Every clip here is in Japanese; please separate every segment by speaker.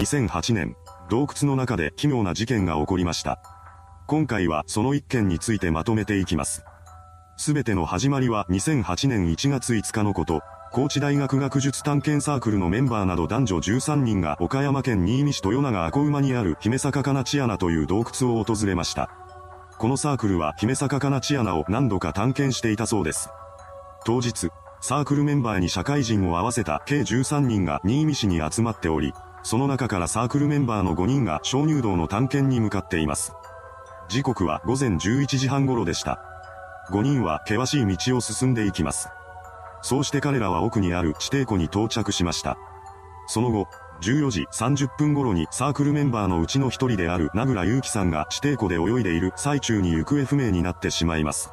Speaker 1: 2008年、洞窟の中で奇妙な事件が起こりました。今回はその一件についてまとめていきます。すべての始まりは2008年1月5日のこと、高知大学学術探検サークルのメンバーなど男女13人が岡山県新見市豊永赤馬にある姫坂かなち穴という洞窟を訪れました。このサークルは姫坂かなち穴を何度か探検していたそうです。当日、サークルメンバーに社会人を合わせた計13人が新見市に集まっており、その中からサークルメンバーの5人が鍾乳洞の探検に向かっています。時刻は午前11時半頃でした。5人は険しい道を進んでいきます。そうして彼らは奥にある地底湖に到着しました。その後、14時30分頃にサークルメンバーのうちの一人である名倉祐樹さんが地底湖で泳いでいる最中に行方不明になってしまいます。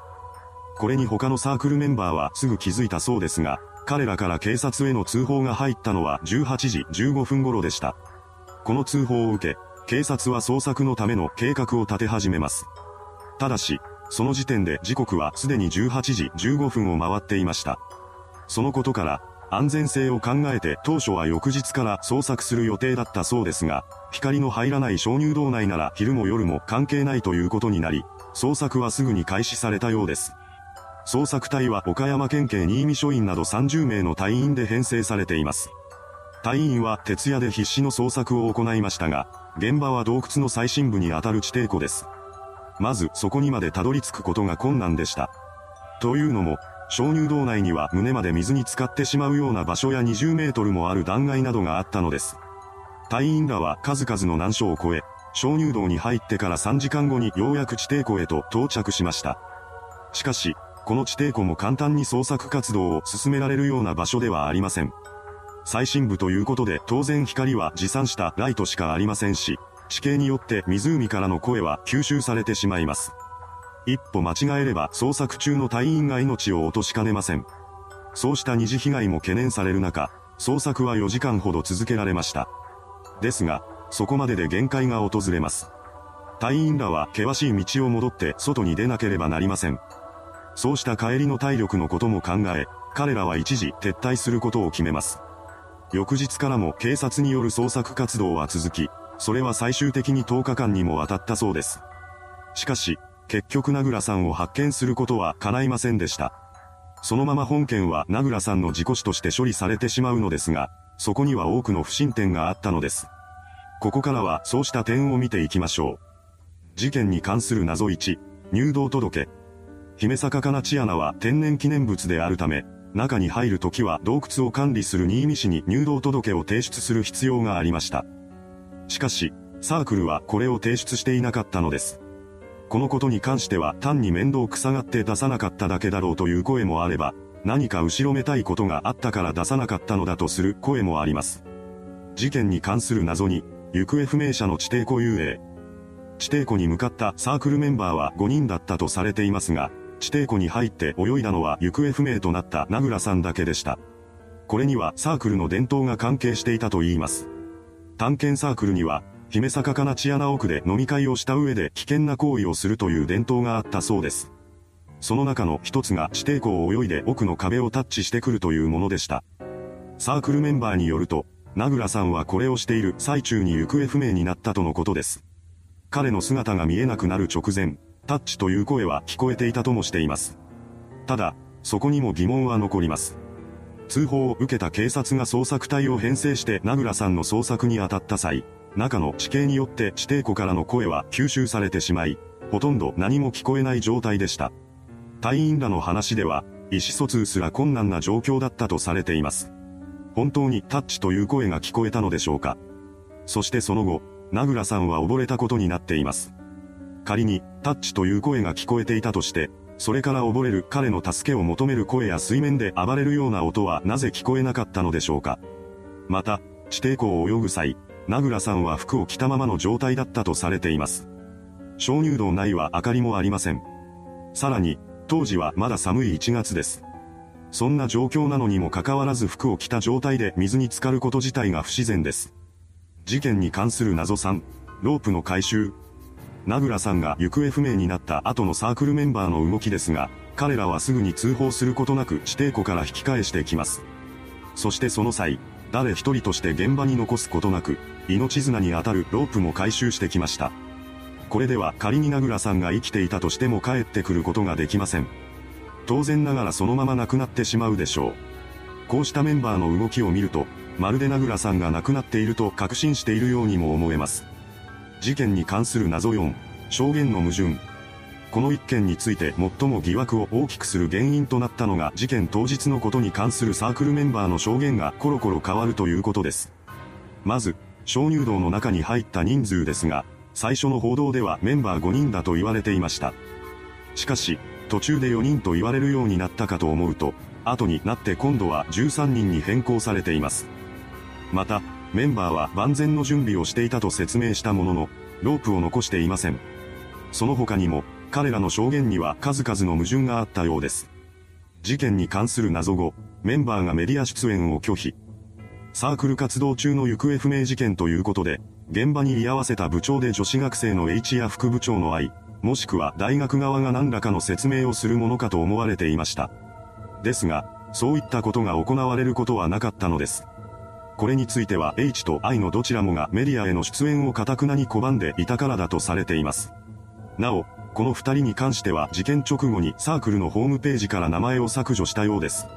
Speaker 1: これに他のサークルメンバーはすぐ気づいたそうですが、彼らから警察への通報が入ったのは18時15分頃でした。この通報を受け、警察は捜索のための計画を立て始めます。ただし、その時点で時刻はすでに18時15分を回っていました。そのことから、安全性を考えて当初は翌日から捜索する予定だったそうですが、光の入らない鍾乳洞内なら昼も夜も関係ないということになり、捜索はすぐに開始されたようです。捜索隊は岡山県警新見署員など30名の隊員で編成されています。隊員は徹夜で必死の捜索を行いましたが、現場は洞窟の最深部にあたる地底湖です。まずそこにまでたどり着くことが困難でした。というのも、鍾乳洞内には胸まで水に浸かってしまうような場所や20メートルもある断崖などがあったのです。隊員らは数々の難所を越え、鍾乳洞に入ってから3時間後にようやく地底湖へと到着しました。しかし、この地底湖も簡単に捜索活動を進められるような場所ではありません。最深部ということで当然光は持参したライトしかありませんし、地形によって湖からの声は吸収されてしまいます。一歩間違えれば捜索中の隊員が命を落としかねません。そうした二次被害も懸念される中、捜索は4時間ほど続けられました。ですが、そこまでで限界が訪れます。隊員らは険しい道を戻って外に出なければなりません。そうした帰りの体力のことも考え、彼らは一時撤退することを決めます。翌日からも警察による捜索活動は続き、それは最終的に10日間にもわたったそうです。しかし、結局名倉さんを発見することは叶いませんでした。そのまま本件は名倉さんの事故死として処理されてしまうのですが、そこには多くの不審点があったのです。ここからはそうした点を見ていきましょう。事件に関する謎1、入道届。姫坂かなち穴は天然記念物であるため、中に入るときは洞窟を管理する新見市に入道届を提出する必要がありました。しかし、サークルはこれを提出していなかったのです。このことに関しては単に面倒くさがって出さなかっただけだろうという声もあれば、何か後ろめたいことがあったから出さなかったのだとする声もあります。事件に関する謎に、行方不明者の地底湖遊泳。地底湖に向かったサークルメンバーは5人だったとされていますが、地底湖に入って泳いだのは行方不明となった名倉さんだけでした。これにはサークルの伝統が関係していたと言います。探検サークルには姫坂かなチアナ奥で飲み会をした上で危険な行為をするという伝統があったそうです。その中の一つが地底湖を泳いで奥の壁をタッチしてくるというものでした。サークルメンバーによると、名倉さんはこれをしている最中に行方不明になったとのことです。彼の姿が見えなくなる直前、タッチという声は聞こえていたともしています。ただ、そこにも疑問は残ります。通報を受けた警察が捜索隊を編成して名倉さんの捜索に当たった際、中の地形によって地底湖からの声は吸収されてしまい、ほとんど何も聞こえない状態でした。隊員らの話では、意思疎通すら困難な状況だったとされています。本当にタッチという声が聞こえたのでしょうかそしてその後、名倉さんは溺れたことになっています。仮に、タッチという声が聞こえていたとして、それから溺れる彼の助けを求める声や水面で暴れるような音はなぜ聞こえなかったのでしょうかまた、地底湖を泳ぐ際、名倉さんは服を着たままの状態だったとされています。鍾乳洞内は明かりもありません。さらに、当時はまだ寒い1月です。そんな状況なのにもかかわらず服を着た状態で水に浸かること自体が不自然です。事件に関する謎3、ロープの回収。名倉さんが行方不明になった後のサークルメンバーの動きですが、彼らはすぐに通報することなく地底湖から引き返してきます。そしてその際、誰一人として現場に残すことなく、命綱に当たるロープも回収してきました。これでは仮に名倉さんが生きていたとしても帰ってくることができません。当然ながらそのまま亡くなってしまうでしょう。こうしたメンバーの動きを見ると、まるで名倉さんが亡くなっていると確信しているようにも思えます。事件に関する謎4、証言の矛盾。この一件について最も疑惑を大きくする原因となったのが事件当日のことに関するサークルメンバーの証言がコロコロ変わるということです。まず、鍾乳洞の中に入った人数ですが、最初の報道ではメンバー5人だと言われていました。しかし、途中で4人と言われるようになったかと思うと、後になって今度は13人に変更されています。また、メンバーは万全の準備をしていたと説明したものの、ロープを残していません。その他にも、彼らの証言には数々の矛盾があったようです。事件に関する謎後、メンバーがメディア出演を拒否。サークル活動中の行方不明事件ということで、現場に居合わせた部長で女子学生の H や副部長の愛、もしくは大学側が何らかの説明をするものかと思われていました。ですが、そういったことが行われることはなかったのです。これについては H と I のどちらもがメディアへの出演をかたくなに拒んでいたからだとされています。なお、この二人に関しては事件直後にサークルのホームページから名前を削除したようです。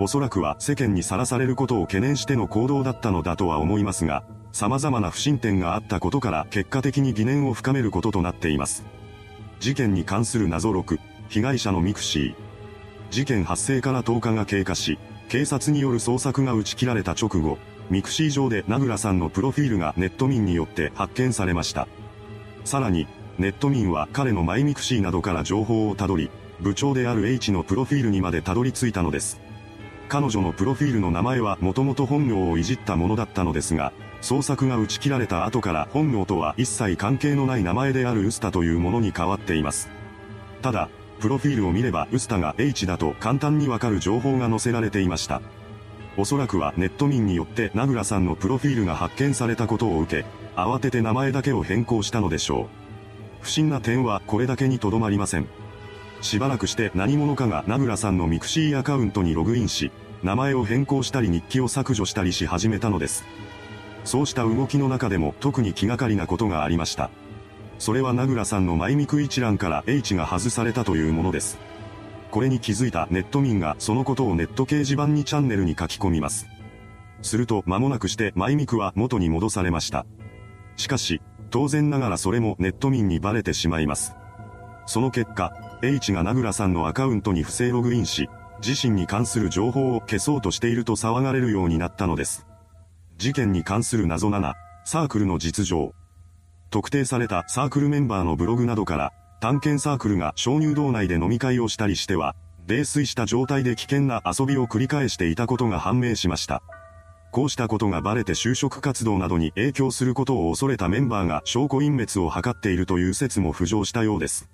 Speaker 1: おそらくは世間にさらされることを懸念しての行動だったのだとは思いますが、様々な不審点があったことから結果的に疑念を深めることとなっています。事件に関する謎6、被害者のミクシー。事件発生から10日が経過し、警察による捜索が打ち切られた直後、ミクシー上で名倉さんのプロフィールがネット民によって発見されました。さらに、ネット民は彼のマイミクシーなどから情報をたどり、部長である H のプロフィールにまでたどり着いたのです。彼女のプロフィールの名前はもともと本名をいじったものだったのですが、捜索が打ち切られた後から本名とは一切関係のない名前であるウスタというものに変わっています。ただ、プロフィールを見ればウスタが H だと簡単にわかる情報が載せられていました。おそらくはネット民によって名倉さんのプロフィールが発見されたことを受け、慌てて名前だけを変更したのでしょう。不審な点はこれだけにとどまりません。しばらくして何者かが名倉さんのミクシーアカウントにログインし、名前を変更したり日記を削除したりし始めたのです。そうした動きの中でも特に気がかりなことがありました。それは名倉さんのマイミク一覧から H が外されたというものです。これに気づいたネット民がそのことをネット掲示板2チャンネルに書き込みます。すると間もなくしてマイミクは元に戻されました。しかし、当然ながらそれもネット民にバレてしまいます。その結果、H が名倉さんのアカウントに不正ログインし、自身に関する情報を消そうとしていると騒がれるようになったのです。事件に関する謎7、サークルの実情。特定されたサークルメンバーのブログなどから、探検サークルが鍾乳洞内で飲み会をしたりしては、泥酔した状態で危険な遊びを繰り返していたことが判明しました。こうしたことがバレて就職活動などに影響することを恐れたメンバーが証拠隠滅を図っているという説も浮上したようです。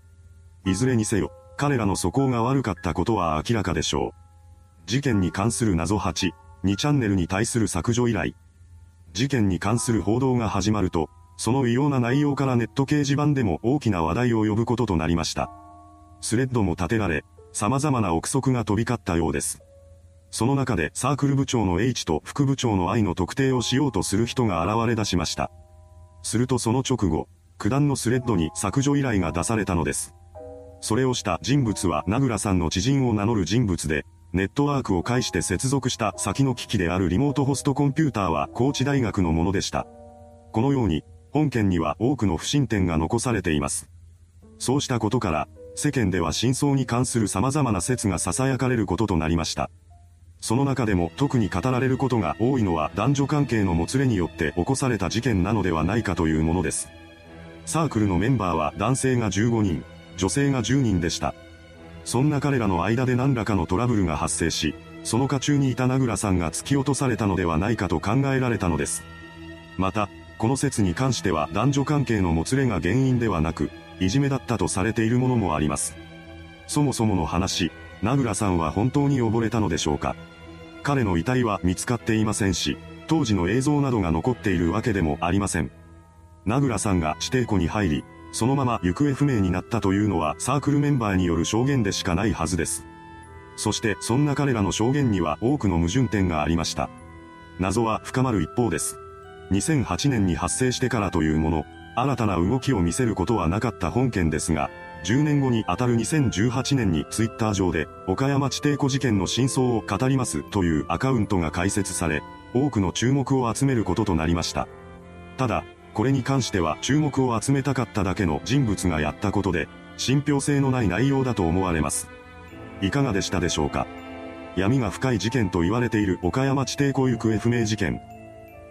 Speaker 1: いずれにせよ、彼らの素行が悪かったことは明らかでしょう。事件に関する謎8、2チャンネルに対する削除依頼。事件に関する報道が始まると、その異様な内容からネット掲示板でも大きな話題を呼ぶこととなりました。スレッドも立てられ、様々な憶測が飛び交ったようです。その中でサークル部長の H と副部長の I の特定をしようとする人が現れ出しました。するとその直後、九段のスレッドに削除依頼が出されたのです。それをした人物は名倉さんの知人を名乗る人物で、ネットワークを介して接続した先の機器であるリモートホストコンピューターは高知大学のものでした。このように、本件には多くの不審点が残されています。そうしたことから、世間では真相に関する様々な説が囁かれることとなりました。その中でも特に語られることが多いのは男女関係のもつれによって起こされた事件なのではないかというものです。サークルのメンバーは男性が15人、女性が10人でした。そんな彼らの間で何らかのトラブルが発生し、その渦中にいた名倉さんが突き落とされたのではないかと考えられたのです。また、この説に関しては男女関係のもつれが原因ではなく、いじめだったとされているものもあります。そもそもの話、名倉さんは本当に溺れたのでしょうか彼の遺体は見つかっていませんし、当時の映像などが残っているわけでもありません。名倉さんが指定庫に入り、そのまま行方不明になったというのはサークルメンバーによる証言でしかないはずです。そしてそんな彼らの証言には多くの矛盾点がありました。謎は深まる一方です。2008年に発生してからというもの、新たな動きを見せることはなかった本件ですが、10年後にあたる2018年にツイッター上で、岡山地底湖事件の真相を語りますというアカウントが開設され、多くの注目を集めることとなりました。ただ、これに関しては注目を集めたかっただけの人物がやったことで、信憑性のない内容だと思われます。いかがでしたでしょうか？闇が深い事件と言われている岡山地底湖行方不明事件。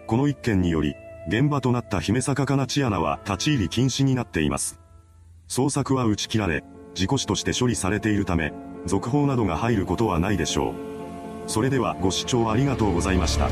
Speaker 1: この一件により、現場となった姫坂かなち穴は立ち入り禁止になっています。捜索は打ち切られ、事故死として処理されているため、続報などが入ることはないでしょう。それではご視聴ありがとうございました。